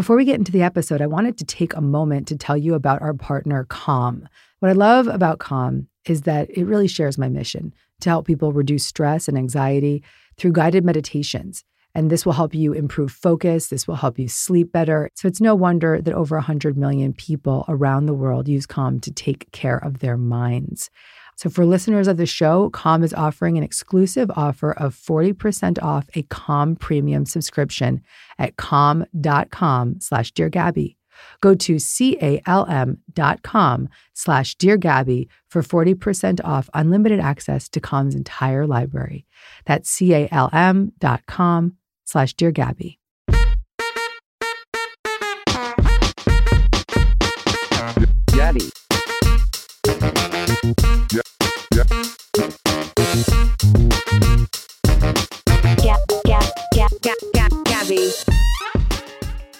Before we get into the episode, I wanted to take a moment to tell you about our partner, Calm. What I love about Calm is that it really shares my mission to help people reduce stress and anxiety through guided meditations. And this will help you improve focus. This will help you sleep better. So it's no wonder that over 100 million people around the world use Calm to take care of their minds. So for listeners of the show, Calm is offering an exclusive offer of 40% off a Calm premium subscription at calm.com slash Dear Gabby. Go to calm.com slash Dear Gabby for 40% off unlimited access to Calm's entire library. That's calm.com slash Dear Gabby. Gabby. Gabby.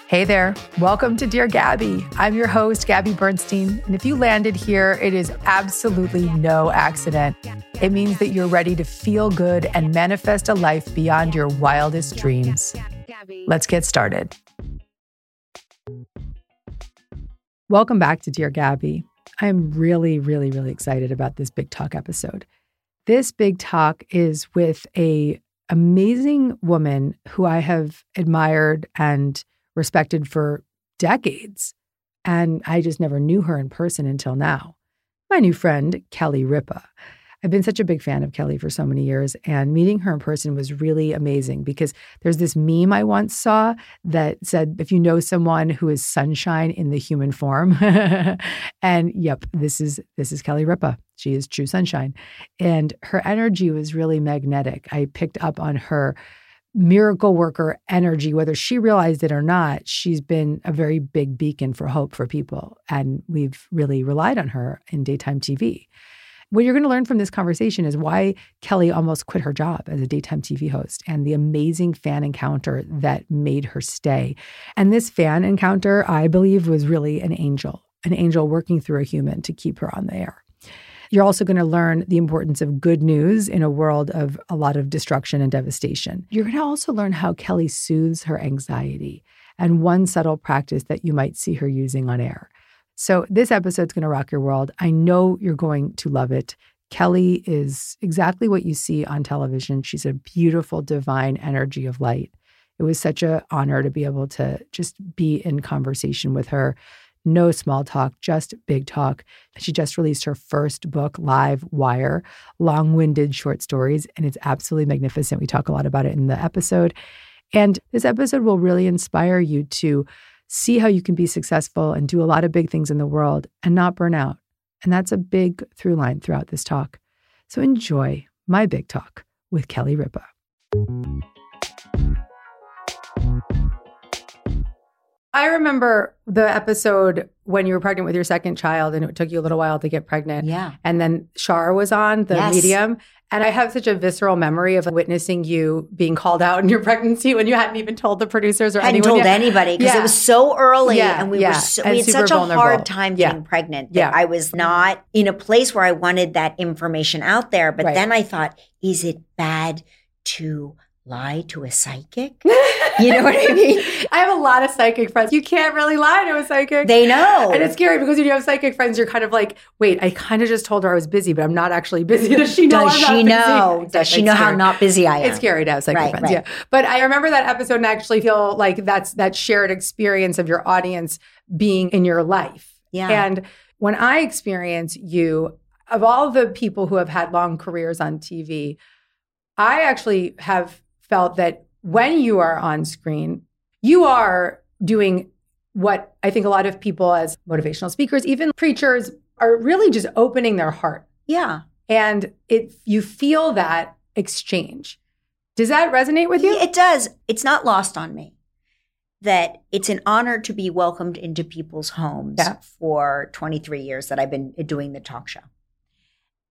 Hey there. Welcome to Dear Gabby. I'm your host, Gabby Bernstein. And if you landed here, it is absolutely no accident. It means that you're ready to feel good and manifest a life beyond your wildest dreams. Let's get started. Welcome back to Dear Gabby. I'm really, really, really excited about this big talk episode. This big talk is with a amazing woman who I have admired and respected for decades. And I just never knew her in person until now. My new friend, Kelly Ripa. I've been such a big fan of Kelly for so many years, and meeting her in person was really amazing because there's this meme I once saw that said, if you know someone who is sunshine in the human form, and yep, this is this is Kelly Ripa. She is true sunshine. And her energy was really magnetic. I picked up on her miracle worker energy, whether she realized it or not, she's been a very big beacon for hope for people. And we've really relied on her in daytime TV. What you're going to learn from this conversation is why Kelly almost quit her job as a daytime TV host and the amazing fan encounter that made her stay. And this fan encounter, I believe, was really an angel, an angel working through a human to keep her on the air. You're also going to learn the importance of good news in a world of a lot of destruction and devastation. You're going to also learn how Kelly soothes her anxiety and one subtle practice that you might see her using on air. So, this episode's going to rock your world. I know you're going to love it. Kelly is exactly what you see on television. She's a beautiful, divine energy of light. It was such an honor to be able to just be in conversation with her no small talk, just big talk. She just released her first book, Live Wire, long winded short stories, and it's absolutely magnificent. We talk a lot about it in the episode. And this episode will really inspire you to see how you can be successful and do a lot of big things in the world and not burn out. And that's a big through line throughout this talk. So enjoy my big talk with Kelly Ripa. I remember the episode when you were pregnant with your second child and it took you a little while to get pregnant. Yeah. And then Char was on, the Yes. medium. And I have such a visceral memory of witnessing you being called out in your pregnancy when you hadn't even told the producers or hadn't anyone told yet. anybody because Yeah. it was so early Yeah, and we yeah, were so, and we had such a hard time getting pregnant Yeah. that I was not in a place where I wanted that information out there. But Right. then I thought, is it bad to lie to a psychic? You know what I mean? I have a lot of psychic friends. You can't really lie to a psychic. They know. And it's scary because when you have psychic friends, you're kind of like, wait, I kind of just told her I was busy, but I'm not actually busy. Does she know Does she know? Does she know how not busy I am? It's scary to have psychic Right, friends, right. yeah. But I remember that episode and I actually feel like that's that shared experience of your audience being in your life. Yeah. And when I experience you, of all the people who have had long careers on TV, I actually have felt that when you are on screen, you are doing what I think a lot of people as motivational speakers, even preachers, are really just opening their heart. yeah. And it you feel that exchange. Does that resonate with you? It does. It's not lost on me that it's an honor to be welcomed into people's homes Yeah. for 23 years that I've been doing the talk show.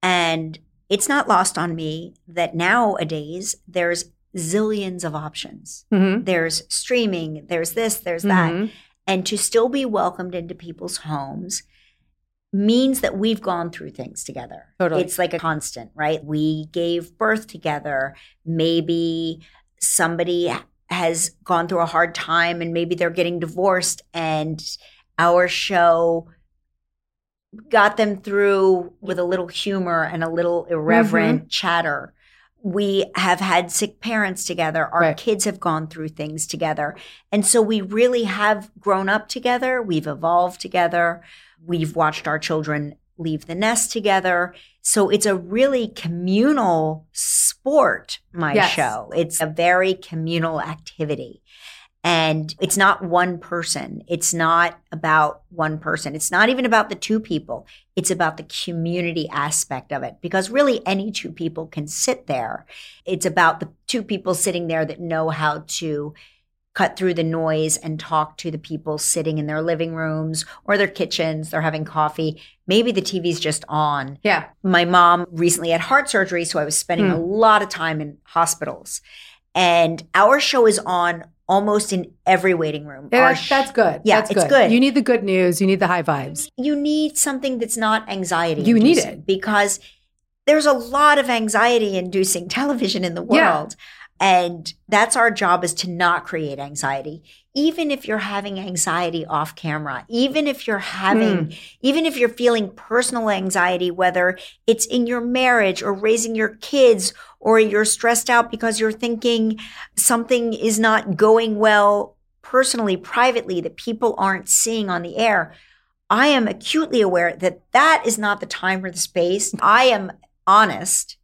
And it's not lost on me that nowadays there's zillions of options. Mhm. There's streaming, there's this, there's that. Mhm. And to still be welcomed into people's homes means that we've gone through things together. Totally. It's like a constant, right? We gave birth together. Maybe somebody has gone through a hard time and maybe they're getting divorced and our show got them through with a little humor and a little irreverent Mm-hmm. chatter. We have had sick parents together. Our Right. kids have gone through things together. And so we really have grown up together. We've evolved together. We've watched our children leave the nest together. So it's a really communal sport, my Yes. show. It's a very communal activity. And it's not one person. It's not about one person. It's not even about the two people. It's about the community aspect of it because really any two people can sit there. It's about the two people sitting there that know how to cut through the noise and talk to the people sitting in their living rooms or their kitchens. They're having coffee. Maybe the TV's just on Yeah. my mom recently had heart surgery, so I was spending Hmm. a lot of time in hospitals. And our show is on almost in every waiting room. Yeah, sh- that's good. Yeah, that's it's good. You need the good news. You need the high vibes. you need something that's not anxiety. You need it. because there's a lot of anxiety inducing television in the Yeah. And that's our job is to not create anxiety. Even if you're having anxiety off camera, even if you're having, Hmm. even if you're feeling personal anxiety, whether it's in your marriage or raising your kids, or you're stressed out because you're thinking something is not going well personally, privately, that people aren't seeing on the air. I am acutely aware that that is not the time or the space. I am honest,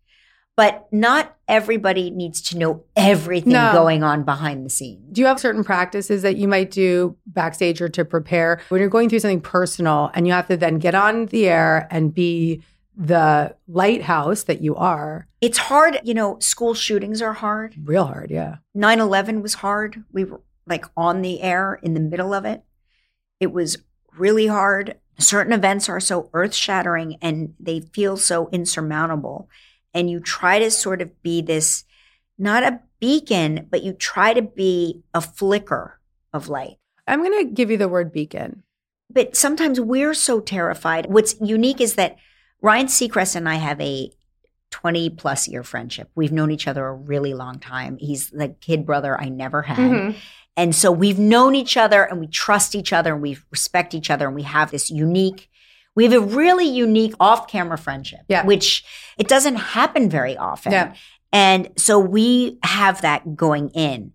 but not everybody needs to know everything No. going on behind the scenes. Do you have certain practices that you might do backstage or to prepare when you're going through something personal and you have to then get on the air and be the lighthouse that you are? It's hard, you know, school shootings are hard. Real hard, yeah. 9 11 was hard. We were like on the air in the middle of it. It was really hard. Certain events are so earth shattering and they feel so insurmountable. And you try to sort of be this, not a beacon, but you try to be a flicker of light. I'm going to give you the word beacon. But sometimes we're so terrified. What's unique is that Ryan Seacrest and I have a 20 plus year friendship. We've known each other a really long time. He's the kid brother I never had. Mhm. And so we've known each other and we trust each other and we respect each other and we have this unique, we have a really unique off camera friendship, Yeah. which it doesn't happen very often. Yeah. And so we have that going in.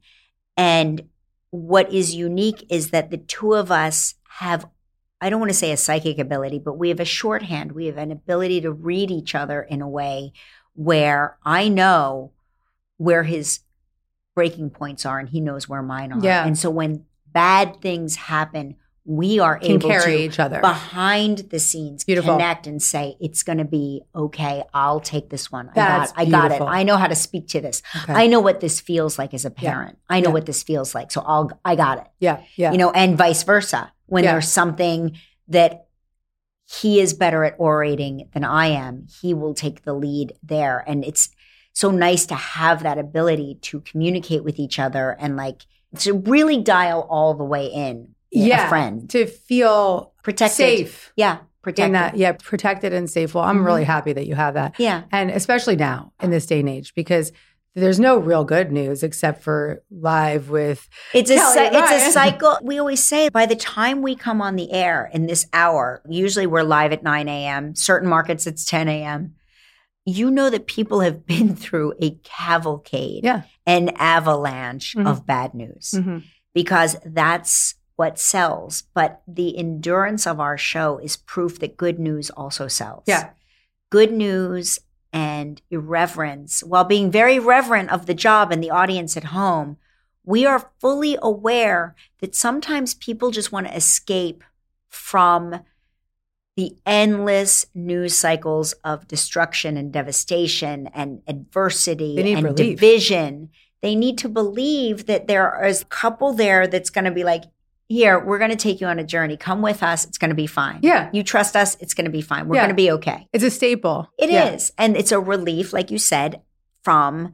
And what is unique is that the two of us have, I don't want to say a psychic ability, but we have a shorthand. We have an ability to read each other in a way where I know where his breaking points are and he knows where mine are. Yeah. And so when bad things happen, we are Can able carry to each other. behind the scenes Beautiful. connect and say it's going to be okay. I'll take this one. That's I got, I got it. I know how to speak to this. Okay. I know what this feels like as a parent. I know Yeah. what this feels like. So I'll, I got it. yeah, yeah. You know, and vice versa. When Yeah. there's something that he is better at orating than I am. He will take the lead there. And it's so nice to have that ability to communicate with each other and like to really dial all the way in. Yeah. A friend. To feel Protected. safe. Yeah. Protected. In that, yeah, protected and safe. Well, I'm Mhm. really happy that you have that. Yeah. And especially now in this day and age, because there's no real good news except for live with It's a Kelly it's a cycle. We always say by the time we come on the air in this hour, usually we're live at 9 a.m. Certain markets it's 10 a.m. You know that people have been through a cavalcade, Yeah. an avalanche Mhm. of bad news Mhm. because that's what sells. But the endurance of our show is proof that good news also sells. Yeah. Good news and irreverence, while being very reverent of the job and the audience at home, we are fully aware that sometimes people just want to escape from the endless news cycles of destruction and devastation and adversity and relief. division. They need to believe that there is a couple there that's going to be like, here, we're going to take you on a journey. Come with us. It's going to be fine. Yeah. You trust us. It's going to be fine. We're Yeah. going to be okay. It's a staple. It is, Yeah. And it's a relief, like you said, from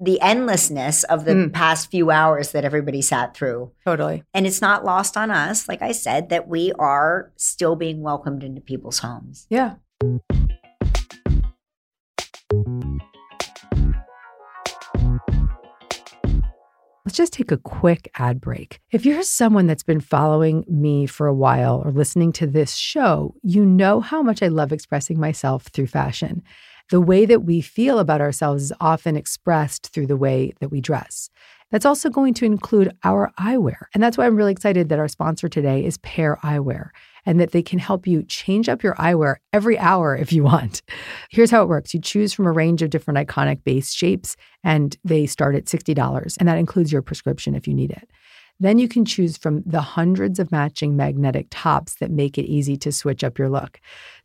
the endlessness of the Mm. past few hours that everybody sat through. Totally. And it's not lost on us, like I said, that we are still being welcomed into people's homes. Yeah. Let's just take a quick ad break. If you're someone that's been following me for a while or listening to this show, you know how much I love expressing myself through fashion. The way that we feel about ourselves is often expressed through the way that we dress. That's also going to include our eyewear. And that's why I'm really excited that our sponsor today is Pair Eyewear and that they can help you change up your eyewear every hour if you want. Here's how it works you choose from a range of different iconic base shapes, and they start at $60. And that includes your prescription if you need it. Then you can choose from the hundreds of matching magnetic tops that make it easy to switch up your look.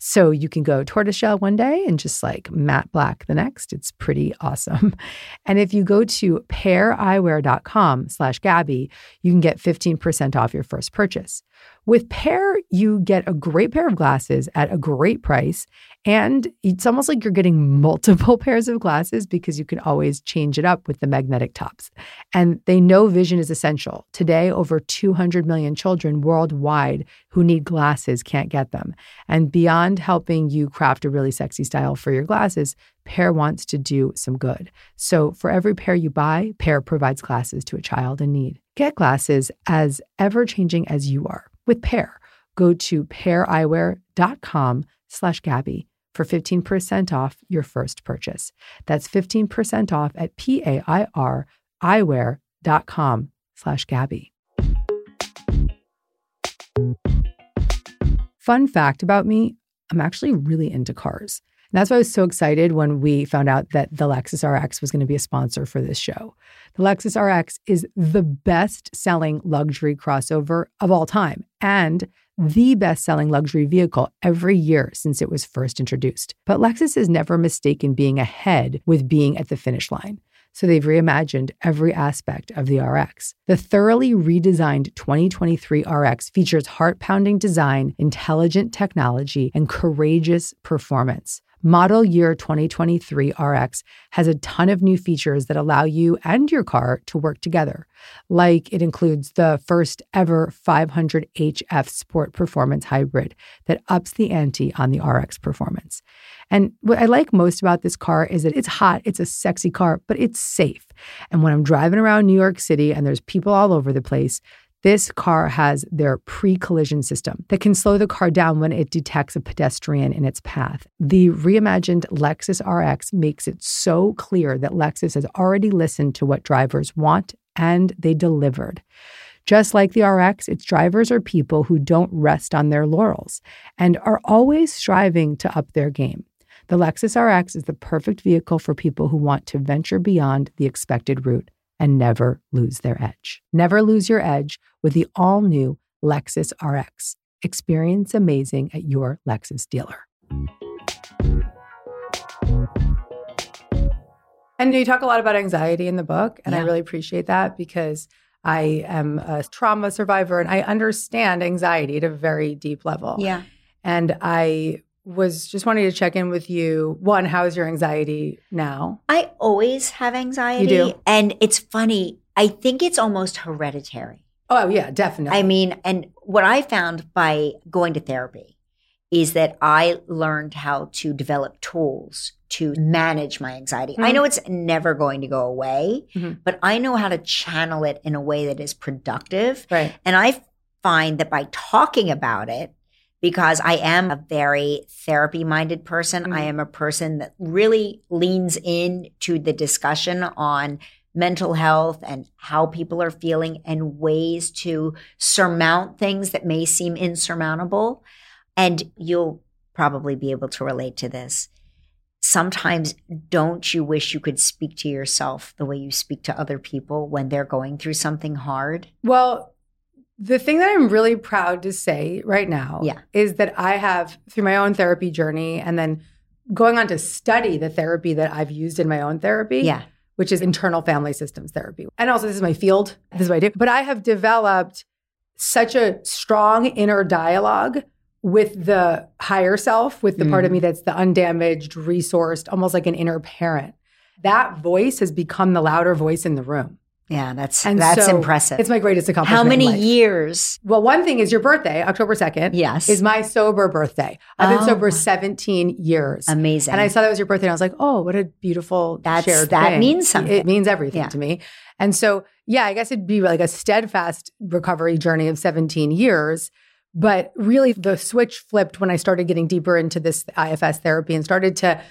So you can go tortoiseshell one day and just like matte black the next. It's pretty awesome. And if you go to paireyewear.com slash Gabby, you can get 15% off your first purchase. With Pair, you get a great pair of glasses at a great price. And it's almost like you're getting multiple pairs of glasses because you can always change it up with the magnetic tops. And they know vision is essential. Today, over 200 million children worldwide who need glasses can't get them. And beyond helping you craft a really sexy style for your glasses, Pair wants to do some good. So for every pair you buy, Pair provides glasses to a child in need. Get glasses as ever changing as you are with Pair. Go to paireyewear.com slash Gabby for 15% off your first purchase. That's 15% off at P-A-I-R eyewear.com slash Gabby. Fun fact about me, I'm actually really into cars. And that's why I was so excited when we found out that the Lexus RX was going to be a sponsor for this show. The Lexus RX is the best selling luxury crossover of all time and the best selling luxury vehicle every year since it was first introduced. But Lexus has never mistaken being ahead with being at the finish line. So they've reimagined every aspect of the RX. The thoroughly redesigned 2023 RX features heart pounding design, intelligent technology, and courageous performance. Model year 2023 RX has a ton of new features that allow you and your car to work together. Like it includes the first ever 500 HF Sport Performance Hybrid that ups the ante on the RX performance. And what I like most about this car is that it's hot, it's a sexy car, but it's safe. And when I'm driving around New York City and there's people all over the place, this car has their pre collision system that can slow the car down when it detects a pedestrian in its path. The reimagined Lexus RX makes it so clear that Lexus has already listened to what drivers want and they delivered. Just like the RX, its drivers are people who don't rest on their laurels and are always striving to up their game. The Lexus RX is the perfect vehicle for people who want to venture beyond the expected route and never lose their edge. Never lose your edge with the all new Lexus RX. Experience amazing at your Lexus dealer. And you talk a lot about anxiety in the book, and I really appreciate that because I am a trauma survivor and I understand anxiety at a very deep level. Yeah. And I was just wanting to check in with you. One, how is your anxiety now? I always have anxiety. You do? And it's funny. I think it's almost hereditary. Oh, yeah, definitely. I mean, and what I found by going to therapy is that I learned how to develop tools to manage my anxiety. I Mhm. know it's never going to go away, Mhm. but I know how to channel it in a way that is productive. right. And I find that by talking about it, because I am a very therapy minded person, Mm. I am a person that really leans in to the discussion on mental health and how people are feeling and ways to surmount things that may seem insurmountable. And you'll probably be able to relate to this. Sometimes don't you wish you could speak to yourself the way you speak to other people when they're going through something hard? Well, the thing that I'm really proud to say right now Yeah. is that I have, through my own therapy journey and then going on to study the therapy that I've used in my own therapy, Yeah. which is internal family systems therapy. And also, this is my field, this is what I do. But I have developed such a strong inner dialogue with the higher self, with the part of me mm-hmm. that's the undamaged, resourced, almost like an inner parent. That voice has become the louder voice in the room. Yeah, that's And that's so impressive. It's my greatest accomplishment. How many years? Well, one thing is your birthday, October 2nd, Yes. is my sober birthday. I've been Oh. sober ah. 17 years. Amazing. And I saw that was your birthday, and I was like, oh, what a beautiful That's- shared that thing. means something. It means everything Yeah. to me. And so, yeah, I guess it'd be like a steadfast recovery journey of 17 years. But really, the switch flipped when I started getting deeper into this IFS therapy and started to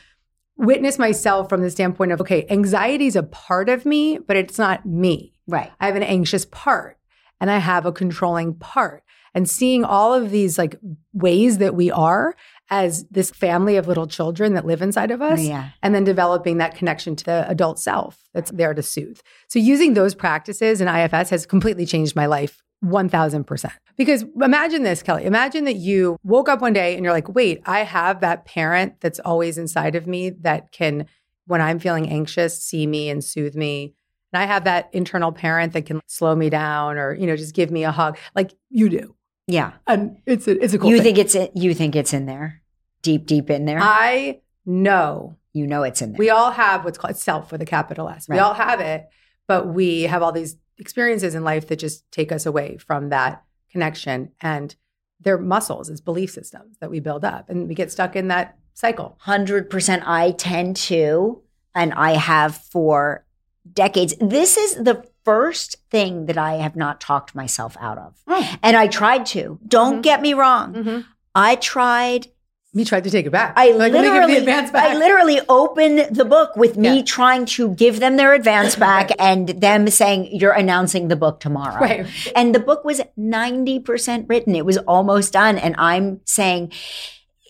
witness myself from the standpoint of, okay, anxiety is a part of me, but it's not me. right. I have an anxious part and I have a controlling part. And seeing all of these like ways that we are as this family of little children that live inside of us, Yeah. and then developing that connection to the adult self that's there to soothe. So using those practices in IFS has completely changed my life 1000%. Because imagine this, Kelly. Imagine that you woke up one day and you're like, wait, I have that parent that's always inside of me that can, when I'm feeling anxious, see me and soothe me. And I have that internal parent that can slow me down or, you know, just give me a hug like you do. Yeah. And it's a, it's a cool you thing. think it's in, you think it's in there, deep, deep in there. I know you know it's in there. we all have what's called self with a capital S. We all have it, but we have all these experiences in life that just take us away from that connection. And they're muscles, it's belief systems that we build up, and we get stuck in that cycle. Hundred percent. I tend to, and I have for decades. This is the first thing that I have not talked myself out of, Oh. and I tried to. Don't Mhm. get me wrong. Mm-hmm. I tried We tried to take it back. I like, me literally, back. I literally opened the book with me Yeah. trying to give them their advance back Right. and them saying, you're announcing the book tomorrow. Right. And the book was 90% written. It was almost done. And I'm saying,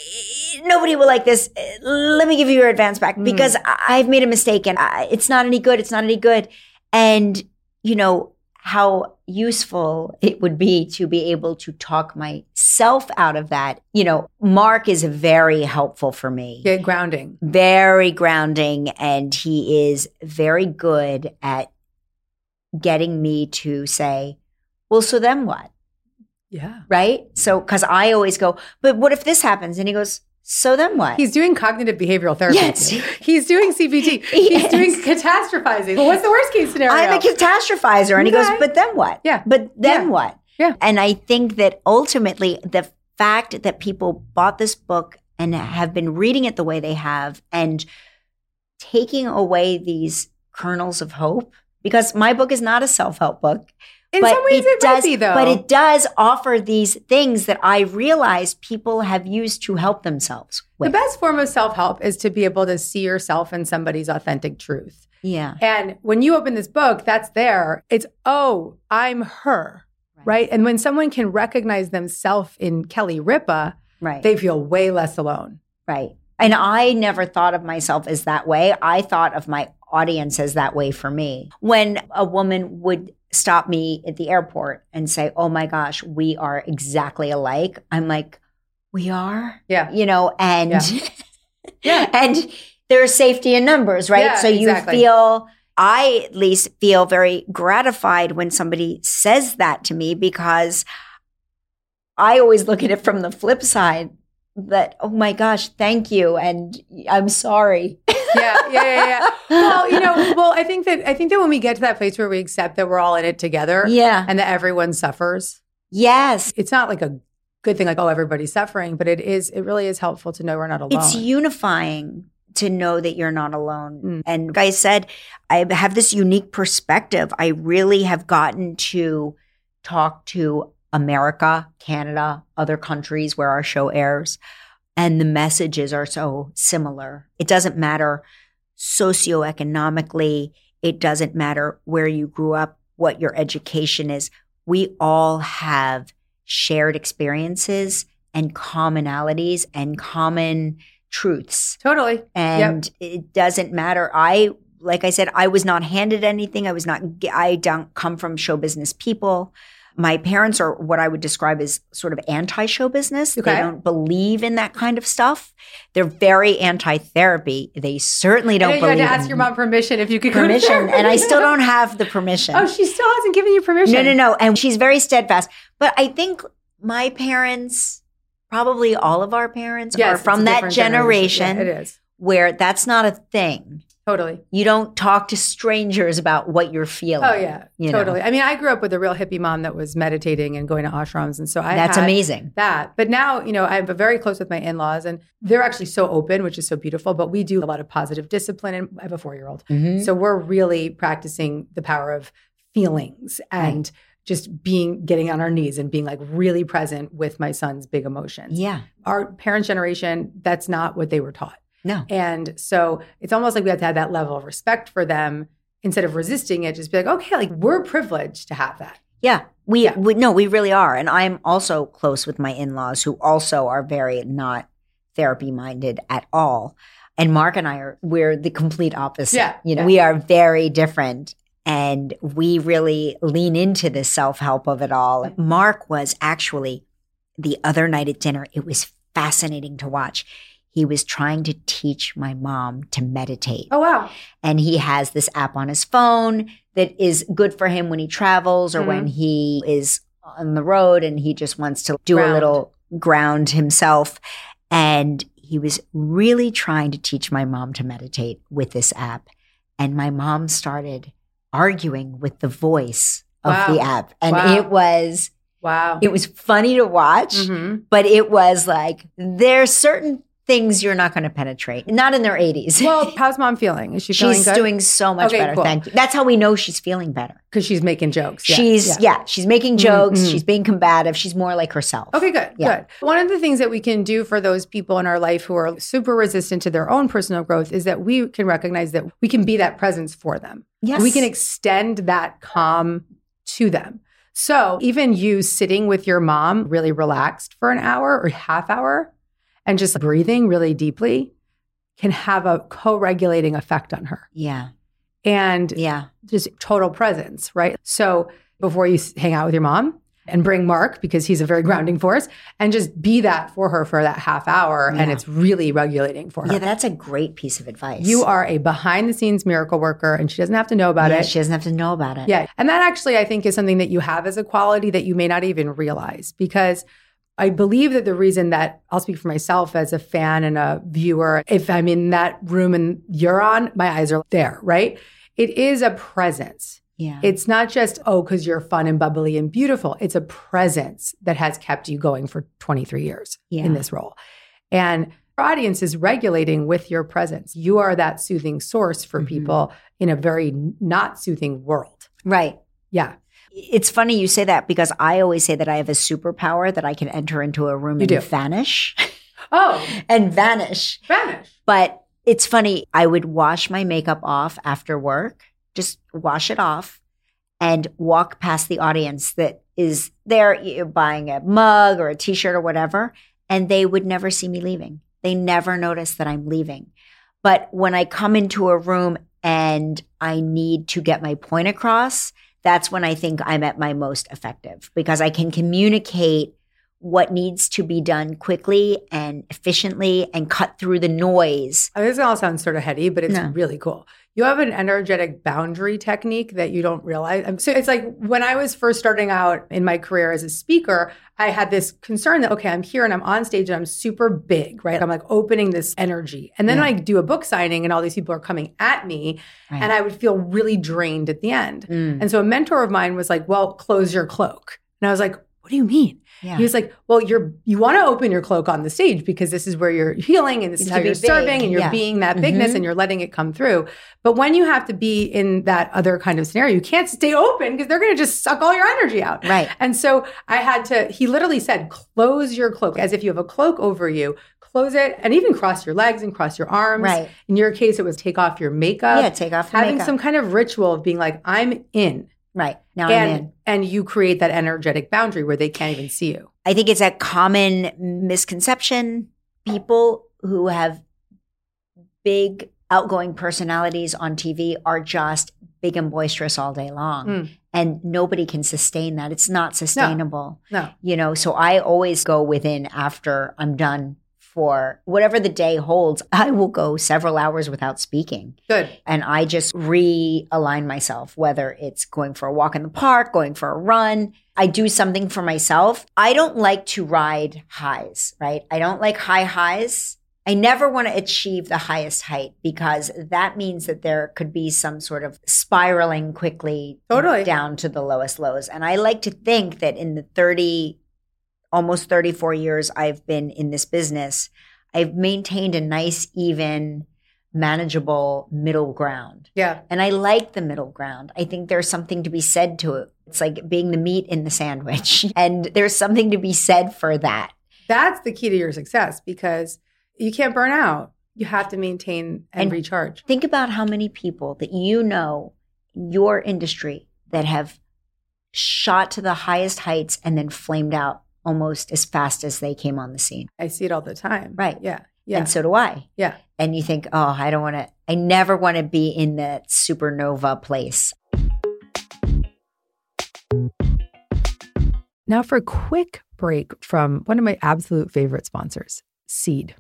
"Eh, nobody will like this. Let me give you your advance back Mm. because I- I've made a mistake and I, it's not any good. It's not any good. And, you know, how useful it would be to be able to talk myself out of that. You know, Mark is very helpful for me grounding. very grounding and he is very good at getting me to say well so then what Yeah. right so because i always go but what if this happens and he goes so then what He's doing cognitive behavioral therapy. Yes. He's doing CBT. He's Yes. doing catastrophizing. But what's the worst case scenario? i'm a catastrophizer and he goes but then what Yeah. but then Yeah. what Yeah. and i think that ultimately the fact that people bought this book and have been reading it the way they have and taking away these kernels of hope because my book is not a self-help book In some ways, it, does, might be, though. But it does offer these things that I realize people have used to help themselves the best form of self help is to be able to see yourself in somebody's authentic truth. yeah. And when you open this book, that's there. It's, oh, I'm her. Right. And when someone can recognize themselves in Kelly Ripa, Right. they feel way less alone. right. And I never thought of myself as that way. I thought of my audience as that way for me. When a woman would stop me at the airport and say, Oh my gosh, we are exactly alike, I'm like, We are? Yeah. You know, and Yeah. Yeah. and there's safety in numbers, right? Yeah, so you exactly. feel I at least feel very gratified when somebody says that to me because I always look at it from the flip side. that, oh my gosh, thank you. And I'm sorry. Yeah, yeah, yeah, yeah. Well, you know, well, I think that I think that when we get to that place where we accept that we're all in it together, Yeah. and that everyone suffers, Yes. it's not like a good thing, like oh, everybody's suffering, but it is. It really is helpful to know we're not alone. It's unifying to know that you're not alone. Mm. And like I said, I have this unique perspective. I really have gotten to talk to America, Canada, other countries where our show airs, and the messages are so similar. It doesn't matter socioeconomically, it doesn't matter where you grew up, what your education is. We all have shared experiences and commonalities and common truths. totally. And it doesn't matter. I, like I said, I was not handed anything. I was not, I don't come from show business people. My parents are what I would describe as sort of anti show business. Okay. They don't believe in that kind of stuff. They're very anti therapy. They certainly don't know you had to ask your mom permission if you could permission. and I still don't have the permission. Oh, she still hasn't given you permission. No, no, no. And she's very steadfast. But I think my parents, probably all of our parents, Yes, are from that different generation, Yeah, it is where that's not a thing. Totally. You don't talk to strangers about what you're feeling. Oh yeah, you know. totally. I mean, I grew up with a real hippie mom that was meditating and going to ashrams, and so I That's amazing. That, but now you know I'm very close with my in-laws, and they're actually so open, which is so beautiful. But we do a lot of positive discipline, and I have a four-year-old, Mhm. so we're really practicing the power of feelings and just being getting on our knees and being like really present with my son's big emotions. Yeah. Our parents' generation, that's not what they were taught. No. And so it's almost like we have to have that level of respect for them instead of resisting it, just be like, okay, like we're privileged to have that. Yeah. We, Yeah. we no, we really are. And I'm also close with my in-laws who also are very not therapy minded at all. And Mark and I are we're the complete opposite. Yeah, You know, yeah. we are very different. And we really lean into the self-help of it all. Mm-hmm. Mark was actually the other night at dinner, it was fascinating to watch. He was trying to teach my mom to meditate Oh, wow. and he has this app on his phone that is good for him when he travels or when he is on the road and he just wants to do a little ground himself and he was really trying to teach my mom to meditate with this app and my mom started arguing with the voice of Wow. the app and Wow. it was Wow. it was funny to watch Mhm. but it was like there's certain things you're not going to penetrate not in their 80s Well, how's mom feeling? Is she feeling She's good? doing so much Okay, better. cool. Thank you. That's how we know she's feeling better. because she's making jokes. Yeah, she's yeah. yeah. she's making jokes. mhm. She's being combative. She's more like herself. Okay, good, Yeah. good. One of the things that we can do for those people in our life who are super resistant to their own personal growth is that we can recognize that we can be that presence for them. Yes. We can extend that calm to them. So even you sitting with your mom really relaxed for an hour or half hour and just breathing really deeply can have a co-regulating effect on her. Yeah. And Yeah. just total presence, right? So before you hang out with your mom and bring Mark because he's a very grounding force and just be that for her for that half hour and it's really regulating for her. Yeah. That's a great piece of advice. you are a behind the scenes miracle worker and she doesn't have to know about Yeah, it. She doesn't have to know about it. Yeah. And that actually, I think, is something that you have as a quality that you may not even realize because I believe that the reason that I'll speak for myself as a fan and a viewer, if I'm in that room and you're on, my eyes are there, right? It is a presence. Yeah. It's not just, oh, because you're fun and bubbly and beautiful. It's a presence that has kept you going for 23 years Yeah. in this role. And our audience is regulating with your presence. You are that soothing source for Mhm. people in a very not soothing world. right. Yeah. It's funny you say that because I always say that I have a superpower that I can enter into a room You and do. vanish Oh, and vanish. vanish. But it's funny. I would wash my makeup off after work, just wash it off and walk past the audience that is there buying a mug or a t shirt or whatever. And they would never see me leaving. They never notice that I'm leaving. But when I come into a room and I need to get my point across, that's when I think I'm at my most effective because I can communicate what needs to be done quickly and efficiently and cut through the noise. This all sounds sort of heady, but it's No. really cool. You have an energetic boundary technique that you don't realize. Um, So it's like when I was first starting out in my career as a speaker, I had this concern that, okay, I'm here and I'm on stage and I'm super big, right? I'm like opening this energy. And then Yeah. I do a book signing and all these people are coming at me Right. and I would feel really drained at the end. Mm, And so a mentor of mine was like, well, close your cloak. And I was like, what do you mean? yeah. He was like, "Well, you're you want to open your cloak on the stage because this is where you're healing and this You is how you're serving big, and you're yeah. being that bigness Mhm. and you're letting it come through. But when you have to be in that other kind of scenario, you can't stay open because they're going to just suck all your energy out. Right. And so I had to. He literally said, "Close your cloak as if you have a cloak over you." Close it and even cross your legs and cross your arms. Right. In your case, it was take off your makeup. yeah, take off Having makeup. some kind of ritual of being like, I'm in. Right. Now I'm and in. and you create that energetic boundary where they can't even see you. I think it's a common misconception. People who have big outgoing personalities on TV are just big and boisterous all day long. Mm. And nobody can sustain that. It's not sustainable. No. You know, so I always go within after I'm done for whatever the day holds. I will go several hours without speaking. Good. And I just realign myself, whether it's going for a walk in the park, going for a run. I do something for myself. I don't like to ride highs, right? I don't like high highs. I never want to achieve the highest height because that means that there could be some sort of spiraling quickly Totally. down to the lowest lows. And I like to think that in the 30, almost 34 years I've been in this business, I've maintained a nice, even, manageable middle ground. Yeah. And I like the middle ground. I think there's something to be said to it. It's like being the meat in the sandwich. And there's something to be said for that. That's the key to your success because you can't burn out. You have to maintain and, And- recharge. Think about how many people that you know in your industry that have shot to the highest heights and then flamed out almost as fast as they came on the scene. I see it all the time. Right. Yeah. Yeah. And so do I. yeah. And you think, oh, I don't want to, I never want to be in that supernova place. Now for a quick break from one of my absolute favorite sponsors, Seed.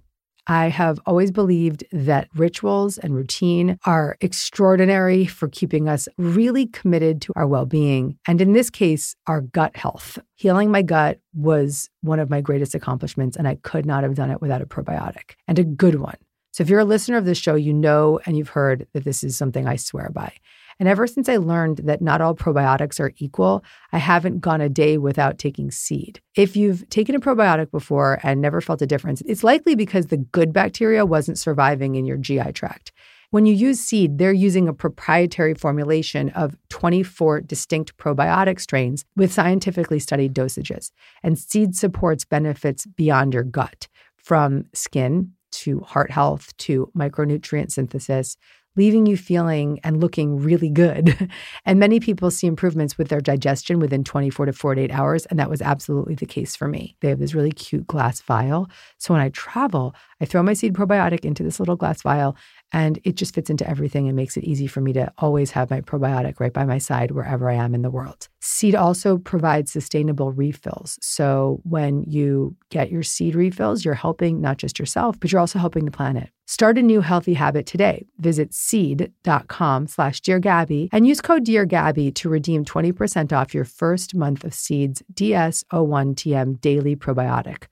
I have always believed that rituals and routine are extraordinary for keeping us really committed to our well being. And in this case, our gut health. Healing my gut was one of my greatest accomplishments, and I could not have done it without a probiotic and a good one. So if you're a listener of this show, you know and you've heard that this is something I swear by. And ever since I learned that not all probiotics are equal, I haven't gone a day without taking seed. If you've taken a probiotic before and never felt a difference, it's likely because the good bacteria wasn't surviving in your GI tract. When you use seed, they're using a proprietary formulation of 24 distinct probiotic strains with scientifically studied dosages. And seed supports benefits beyond your gut, from skin to heart health to micronutrient synthesis, leaving you feeling and looking really good. and many people see improvements with their digestion within 24 to 48 hours. And that was absolutely the case for me. They have this really cute glass vial. So when I travel, I throw my seed probiotic into this little glass vial and it just fits into everything and makes it easy for me to always have my probiotic right by my side wherever I am in the world. Seed also provides sustainable refills. So when you get your seed refills, you're helping not just yourself, but you're also helping the planet. Start a new healthy habit today. Visit seed.com slash Dear Gabby and use code Dear Gabby to redeem 20% off your first month of Seed's DS01TM Daily Probiotic.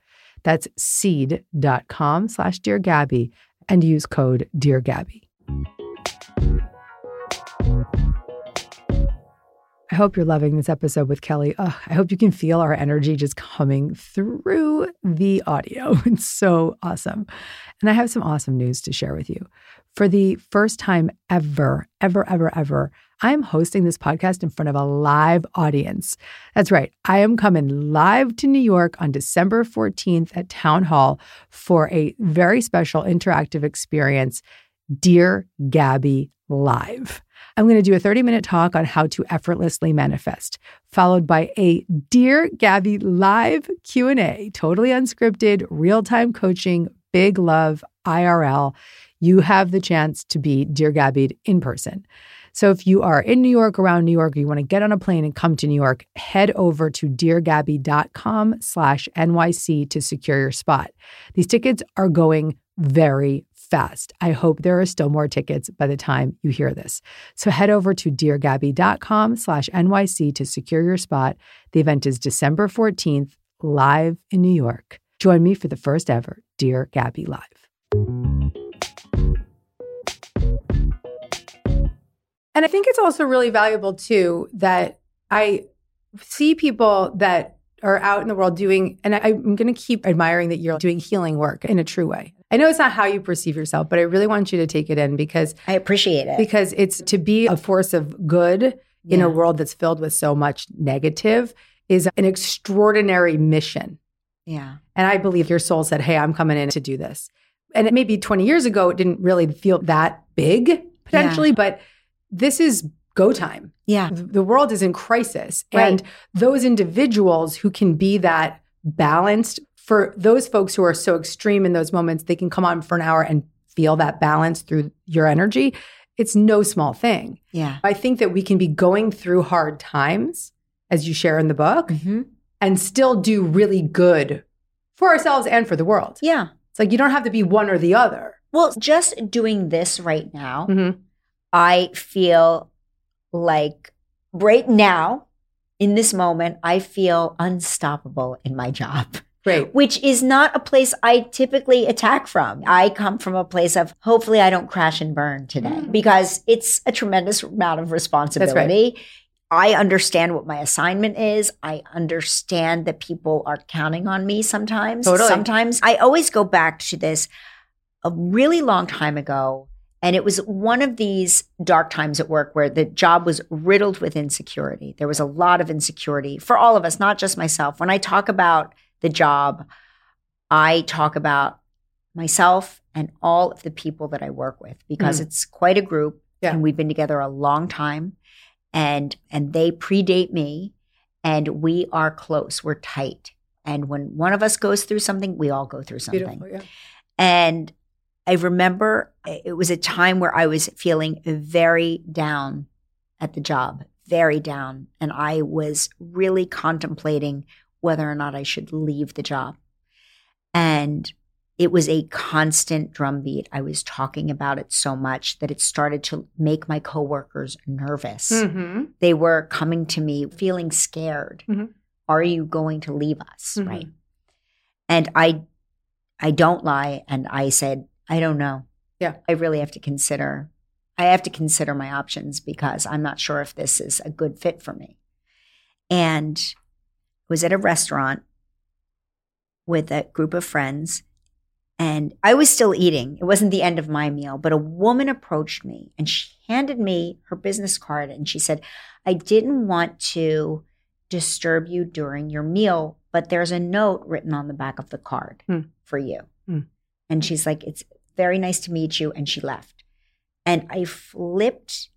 That's seed.com slash Dear Gabby and use code Dear I hope you're loving this episode with Kelly. Ugh, I hope you can feel our energy just coming through the audio. It's so awesome. And I have some awesome news to share with you. For the first time ever, ever, ever, ever, I am hosting this podcast in front of a live audience. That's right. I am coming live to New York on December 14th at Town Hall for a very special interactive experience, Dear Gabby Live. I'm going to do a 30 minute talk on how to effortlessly manifest, followed by a Dear Gabby live Q&A, totally unscripted, real-time coaching, big love, IRL. You have the chance to be Dear Gabby in person. So if you are in New York, around New York, or you want to get on a plane and come to New York, head over to deargabby.com slash NYC to secure your spot. These tickets are going very fast. I hope there are still more tickets by the time you hear this. So head over to deargabby.com slash NYC to secure your spot. The event is December 14th, live in New York. Join me for the first ever Dear Gabby Live. And I think it's also really valuable too that I see people that are out in the world doing, and I, am going to keep admiring that you're doing healing work in a true way. I know it's not how you perceive yourself, but I really want you to take it in because I appreciate it. because it's to be a force of good in a world that's filled with so much negative is an extraordinary mission. yeah. And I believe your soul said, Hey, I'm coming in to do this. And it maybe 20 years ago, it didn't really feel that big potentially, but this is go time. Yeah. The world is in crisis. Right. And those individuals who can be that balanced, for those folks who are so extreme in those moments, they can come on for an hour and feel that balance through your energy. It's no small thing. Yeah. I think that we can be going through hard times, as you share in the book, hmm and still do really good for ourselves and for the world. Yeah. It's like you don't have to be one or the other. Well, just doing this right now, Mhm. I feel like right now, in this moment, I feel unstoppable in my job. Great. which is not a place I typically attack from. I come from a place of hopefully I don't crash and burn today Mm. because it's a tremendous amount of responsibility. I understand what my assignment is. I understand that people are counting on me sometimes. Totally. Sometimes I always go back to this a really long time ago. And it was one of these dark times at work where the job was riddled with insecurity. There was a lot of insecurity for all of us, not just myself. When I talk about the job, I talk about myself and all of the people that I work with because Mhm. it's quite a group Yeah. and we've been together a long time and and they predate me and we are close, we're tight. And when one of us goes through something, we all go through something. Yeah. And I remember it was a time where I was feeling very down at the job, very down. And I was really contemplating whether or not I should leave the job. And it was a constant drumbeat. I was talking about it so much that it started to make my coworkers nervous. Mm-hmm. They were coming to me feeling scared. Mhm. Are you going to leave us? Mhm. Right. And I I don't lie and I said, I don't know. Yeah. I really have to consider I have to consider my options because I'm not sure if this is a good fit for me. And was at a restaurant with a group of friends and I was still eating. It wasn't the end of my meal, but a woman approached me and she handed me her business card and she said, I didn't want to disturb you during your meal, but there's a note written on the back of the card Hmm. for you. Hmm. And she's like, It's very nice to meet you. And she left. And I flipped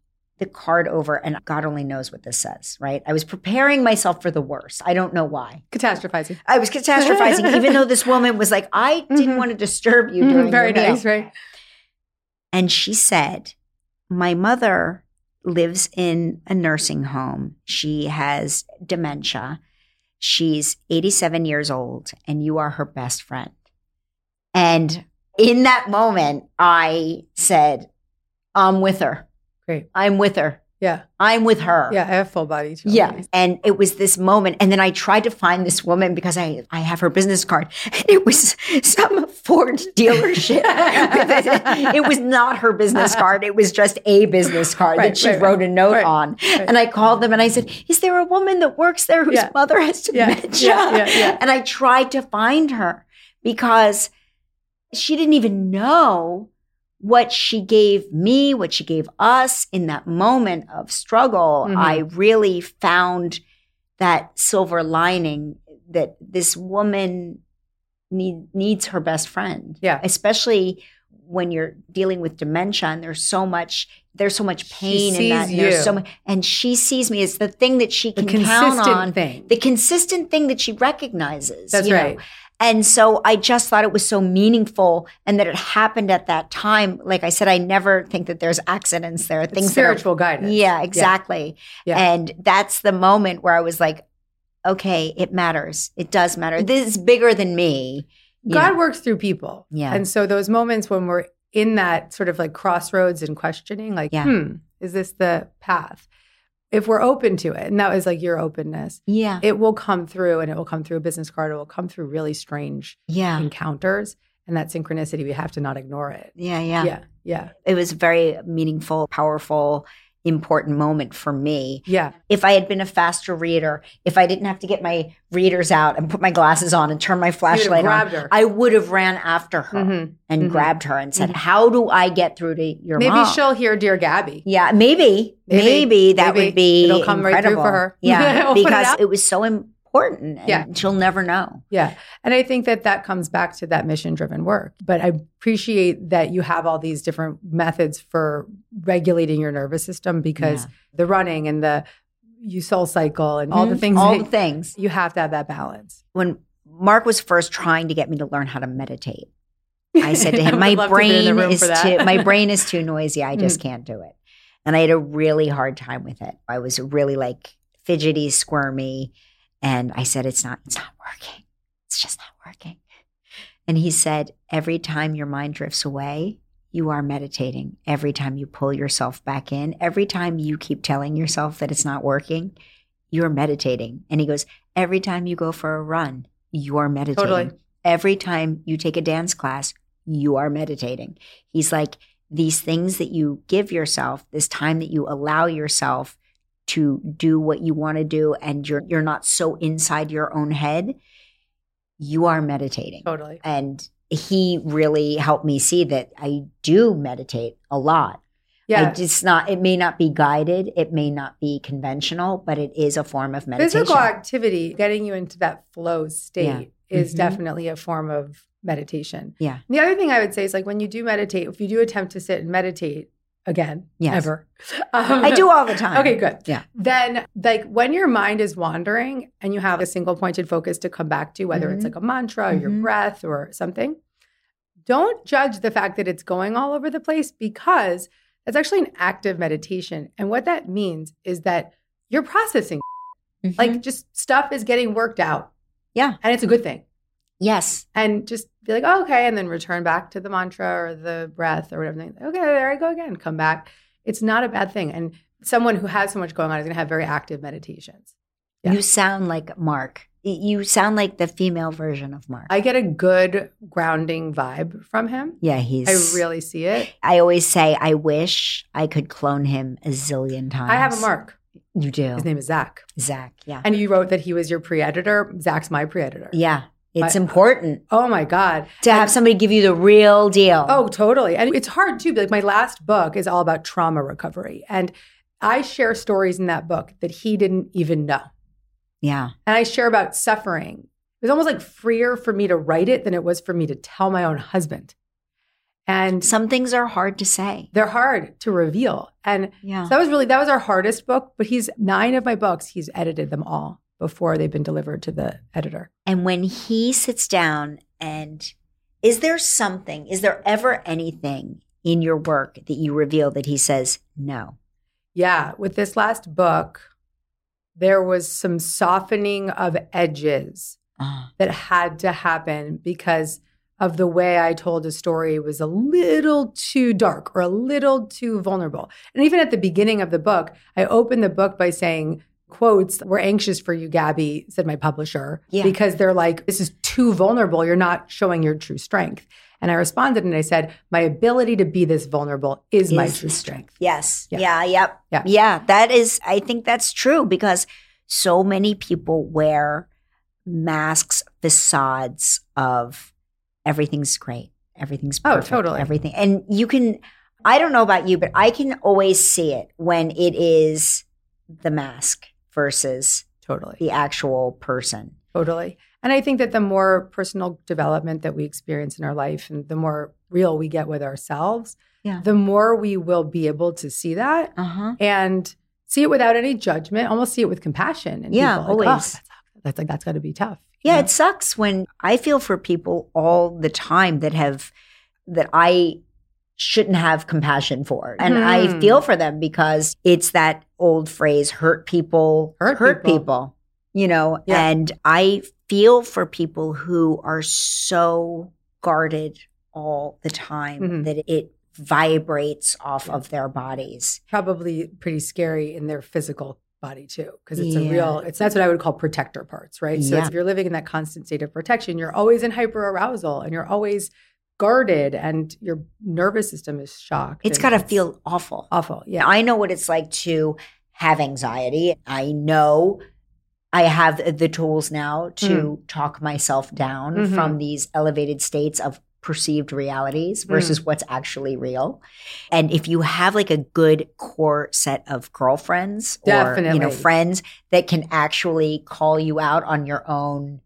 the card over, and God only knows what this says, right? I was preparing myself for the worst. I don't know why. Catastrophizing. I was catastrophizing, even though this woman was like, I didn't Mhm. want to disturb you during Mhm. Very nice, right? And she said, My mother lives in a nursing home. She has dementia. She's 87 years old, and you are her best friend. And in that moment, I said, I'm with her. Great. I'm with her. Yeah. I'm with her. Yeah. I have full body. too. Yeah. And it was this moment. And then I tried to find this woman because I, I have her business card. It was some Ford dealership. it was not her business card. It was just a business card Right, that she right, wrote a note right, on. right. And I called them and I said, Is there a woman that works there whose Yeah. mother has dementia? yeah, yeah. And I tried to find her because she didn't even know what she gave me, what she gave us in that moment of struggle. Mhm. I really found that silver lining that this woman need, needs her best friend. Yeah. Especially when you're dealing with dementia and there's so much there's so much pain in that. and There's you. so much and she sees me as the thing that she The can count on thing. the consistent thing that she recognizes. That's you know. And so I just thought it was so meaningful and that it happened at that time. Like I said, I never think that there's accidents there. It's Things that are- spiritual guidance. Yeah, exactly. Yeah. And that's the moment where I was like, okay, it matters. It does matter. This is bigger than me. God know. works through people. Yeah. And so those moments when we're in that sort of like crossroads and questioning, like, Yeah. hmm, is this the path? If we're open to it, and that was like your openness, Yeah. it will come through and it will come through a business card. It will come through really strange Yeah. encounters. And that synchronicity, we have to not ignore it. Yeah. Yeah. Yeah. Yeah. It was very meaningful, powerful, important moment for me. Yeah. If I had been a faster reader, if I didn't have to get my readers out and put my glasses on and turn my You would have flashlight on, her. I would have ran after her Mhm. and Mhm. grabbed her and said, Mhm. How do I get through to your Maybe mom? Maybe she'll hear Dear Gabby. Yeah, maybe, Maybe. maybe, that Maybe. would be It'll come right through for her. Yeah, We'll it because it, was so important. And Yeah. she'll never know. Yeah. And I think that that comes back to that mission driven work. But I appreciate that you have all these different methods for regulating your nervous system because Yeah. the running and the you SoulCycle and all the Mhm. things all the things. you have to have that balance. When Mark was first trying to get me to learn how to meditate, I said to him, "My love to be in the brain is too my brain is too noisy. I just Mm. can't do it." And I had a really hard time with it. I was really like fidgety, squirmy, and I said, "It's not. It's not working. It's just not working." And he said, "Every time your mind drifts away." You are meditating. Every time you pull yourself back in, every time you keep telling yourself that it's not working, you're meditating. And he goes, Every time you go for a run, you are meditating. Totally. Every time you take a dance class, you are meditating. He's like, these things that you give yourself, this time that you allow yourself to do what you want to do, and you're you're not so inside your own head, you are meditating. Totally. And he really helped me see that I do meditate a lot. Yeah. I just not it may not be guided, it may not be conventional, but it is a form of meditation. Physical activity, getting you into that flow state Yeah. is Mhm. definitely a form of meditation. Yeah. The other thing I would say is like when you do meditate, if you do attempt to sit and meditate again, Yes. ever. Um, I do all the time. Okay, good. Yeah. Then, like when your mind is wandering and you have a single pointed focus to come back to, whether it's Mhm. like a mantra or your Mhm. breath or something, don't judge the fact that it's going all over the place because it's actually an active meditation. And what that means is that you're processing, Mhm. like just stuff is getting worked out. Yeah. And it's a good thing. Yes. And just be like, oh, okay. And then return back to the mantra or the breath or whatever. Okay, there I go again. Come back. It's not a bad thing. And someone who has so much going on is going to have very active meditations. Yeah. You sound like Mark. You sound like the female version of Mark. I get a good grounding vibe from him. yeah, he's I really see it. I always say I wish I could clone him a zillion times. I have a mark. You do. His name is Zach. Zach. Yeah. And you wrote that he was your pre editor. Zach's my pre editor. yeah. It's I- important Oh my God. to have somebody give you the real deal. Oh, totally. And it's hard too. Like my last book is all about trauma recovery. And I share stories in that book that he didn't even know. yeah. And I share about suffering. It was almost like freer for me to write it than it was for me to tell my own husband. And Some things are hard to say. they're hard to reveal. And Yeah. so that was really that was our hardest book, but he's nine of my books, he's edited them all before they've been delivered to the editor. And when he sits down and is there something, is there ever anything in your work that you reveal that he says no? Yeah, with this last book, there was some softening of edges Ah, that had to happen because of the way I told a story was a little too dark or a little too vulnerable. And even at the beginning of the book, I opened the book by saying, quotes, we're anxious for you, Gabby, said my publisher, Yeah. because they're like, this is too vulnerable. You're not showing your true strength. And I responded and I said, my ability to be this vulnerable is, my true strength. Yes. Yeah. Yeah. Yep. Yeah. Yeah. That is, I think that's true because so many people wear masks, facades of everything's great, everything's Oh, perfect, totally. everything. And you can, I don't know about you, but I can always see it when it is the mask versus Totally. the actual person. Totally. And I think that the more personal development that we experience in our life and the more real we get with ourselves, Yeah. the more we will be able to see that Uh huh. and see it without any judgment, almost see it with compassion. And Yeah, people, like, oh, always. that's, that's like, that's got to be tough, Yeah, it sucks when I feel for people all the time that have that I shouldn't have compassion for. And I Hmm. feel for them because it's that old phrase hurt people Hurt people. people. you know, Yeah. and I feel for people who are so guarded all the time Mhm. that it vibrates off of their bodies. Probably pretty scary in their physical body too, because it's a real. It's that's what I would call protector parts, right? So Yeah. if you're living in that constant state of protection, you're always in hyper arousal and you're always guarded, and your nervous system is shocked. It's got to feel awful. awful. Yeah. I know what it's like to have anxiety. I know I have the tools now to talk myself down Mhm. from these elevated states of perceived realities versus what's actually real. And if you have like a good core set of girlfriends or you know friends that can actually call you out on your own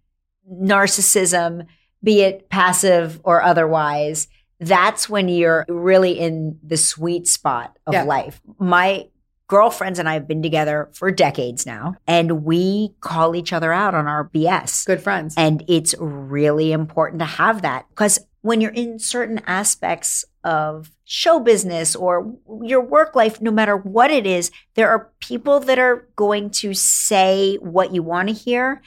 narcissism, be it passive or otherwise, that's when you're really in the sweet spot of Yeah. life. My girlfriends and I have been together for decades now, and we call each other out on our BS. Good friends. And it's really important to have that because when you're in certain aspects of show business or your work life, no matter what it is, there are people that are going to say what you want to hear.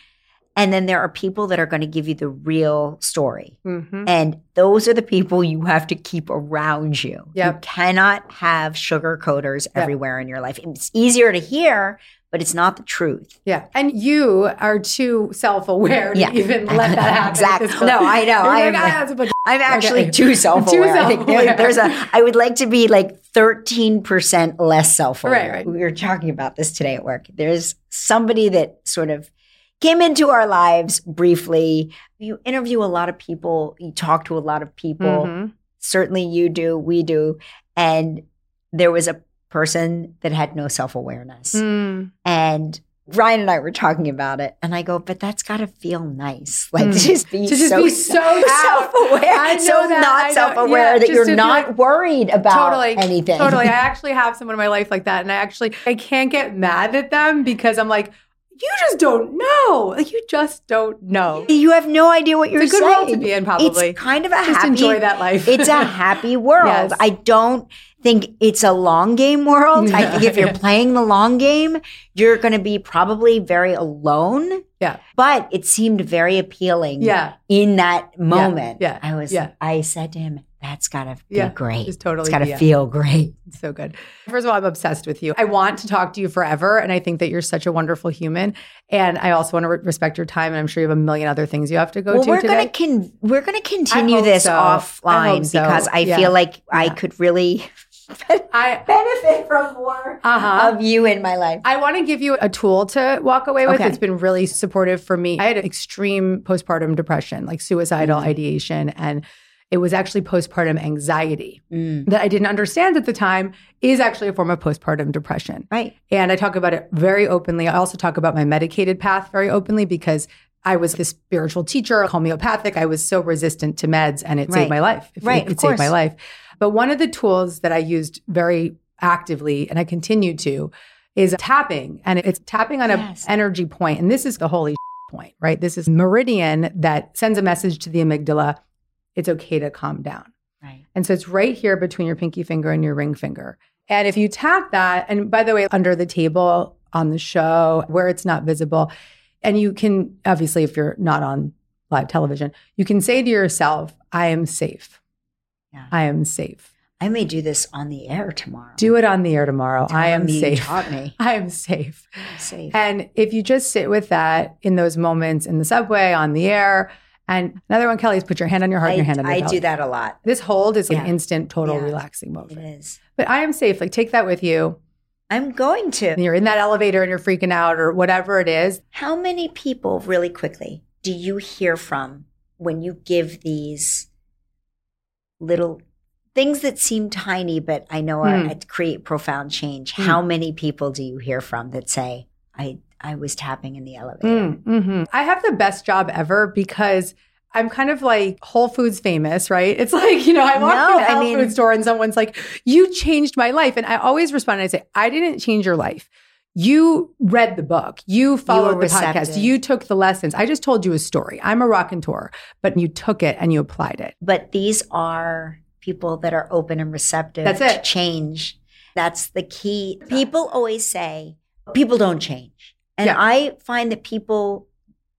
And then there are people that are going to give you the real story. Mhm. And those are the people you have to keep around you. You cannot have sugar coaters Yep. everywhere in your life. It's easier to hear, but it's not the truth. Yeah. And you are too self aware to Yeah. even let that happen. Exactly. No, I know. I like, am- "Ah, that's a bunch of-" I'm actually Okay. too self-aware. I think there- there's a. I would like to be like 13 percent less self-aware. Right, right. We were talking about this today at work. There's somebody that sort of came into our lives briefly. You interview a lot of people. You talk to a lot of people. Mhm. Certainly, you do. We do. And there was a person that had no self-awareness, Mm. and. Ryan and I were talking about it, and I go, but that's got to feel nice, like Mm. to just be To just so, be so self-aware, I know so that. Not self-aware Yeah, that you're not like- worried about totally anything. Totally. I actually have someone in my life like that. And I actually I can't get mad at them because I'm like, you just don't know. Like you just don't know. you have no idea what you're It's a good saying. world to be in, probably. It's kind of a happy. Just happy. enjoy that life. it's a happy world. Yes. I don't think it's a long game world. I think if you're playing the long game, you're going to be probably very alone. Yeah. But it seemed very appealing. Yeah. In that moment. yeah, I was. yeah. I said to him, "That's got to be Yeah, great. It's totally It's got to yeah. feel great." It's so good. First of all, I'm obsessed with you. I want to talk to you forever. And I think that you're such a wonderful human. And I also want to re- respect your time. And I'm sure you have a million other things you have to go well, to we're today. gonna con- we're gonna continue this so. Offline hope so. because I Yeah. feel like I could really I, benefit from more uh-huh. of you in my life. I want to give you a tool to walk away with. Okay. It's been really supportive for me. I had extreme postpartum depression, like suicidal Mm. ideation, and it was actually postpartum anxiety Mm, that I didn't understand at the time is actually a form of postpartum depression. right. And I talk about it very openly. I also talk about my medicated path very openly because I was this spiritual teacher, homeopathic. I was so resistant to meds and it Right. saved my life. It- Right, It, of saved my life. But one of the tools that I used very actively and I continue to is tapping. And it's tapping on Yes. an energy point. And this is the holy point, right? This is meridian that sends a message to the amygdala. It's okay to calm down. Right. And so it's right here between your pinky finger and your ring finger. And if you tap that, and by the way, under the table on the show where it's not visible, and you can obviously, if you're not on live television, you can say to yourself, I am safe. Yeah. I am safe. I may do this on the air tomorrow. Do it on the air tomorrow. Tell I am safe. Taught me. I am safe. I'm safe. And if you just sit with that in those moments in the subway, on the air, and another one, Kelly, is put your hand on your heart I, and your hand on your I belly. do that a lot. This hold is Yeah. an instant, total Yeah. relaxing moment. is. But I am safe. Like take that with you. I'm going to. And you're in that elevator and you're freaking out or whatever it is. How many people, really quickly, do you hear from when you give these little things that seem tiny, but I know are, Hmm. create profound change? Hmm. How many people do you hear from that say, "I I was tapping in the elevator"? Mm, mhm. I have the best job ever because I'm kind of like Whole Foods famous, right? It's like, you know, I walk No, in a health mean- food store and someone's like, you changed my life. And I always respond and I say, I didn't change your life. you read the book, you followed were the podcast, you took the lessons. I just told you a story. I'm a rock and tour, but you took it and you applied it. But these are people that are open and receptive That's to it. change. That's the key. People always say people don't change. And Yeah. I find that people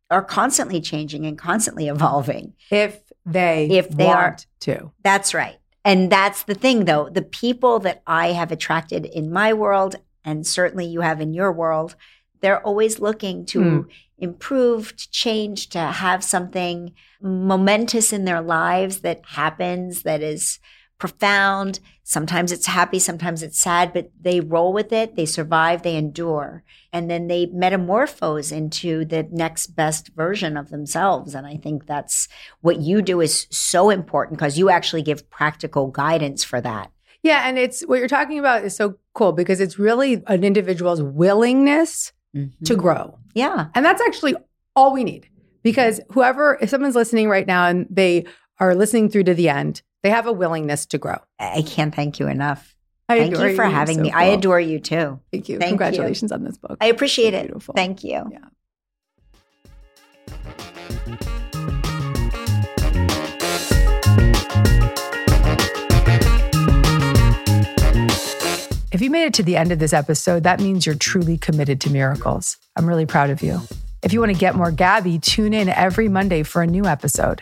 are constantly changing and constantly evolving. If they If they are- want to. That's right. And that's the thing, though. The people that I have attracted in my world, and certainly you have in your world, they're always looking to Hmm. improve, to change, to have something momentous in their lives that happens that is profound. Sometimes it's happy, sometimes it's sad, but they roll with it, they survive, they endure, and then they metamorphose into the next best version of themselves. And I think that's what you do is so important because you actually give practical guidance for that. Yeah. And it's what you're talking about is so cool because it's really an individual's willingness mm-hmm. to grow. Yeah. And that's actually all we need because whoever, if someone's listening right now and they are listening through to the end, they have a willingness to grow. I can't thank you enough. I thank you for You're having so me. I adore you too. Thank you. Thank you. Congratulations on this book. I appreciate So it. beautiful. Thank you. Yeah. If you made it to the end of this episode, that means you're truly committed to miracles. I'm really proud of you. If you want to get more Gabby, tune in every Monday for a new episode.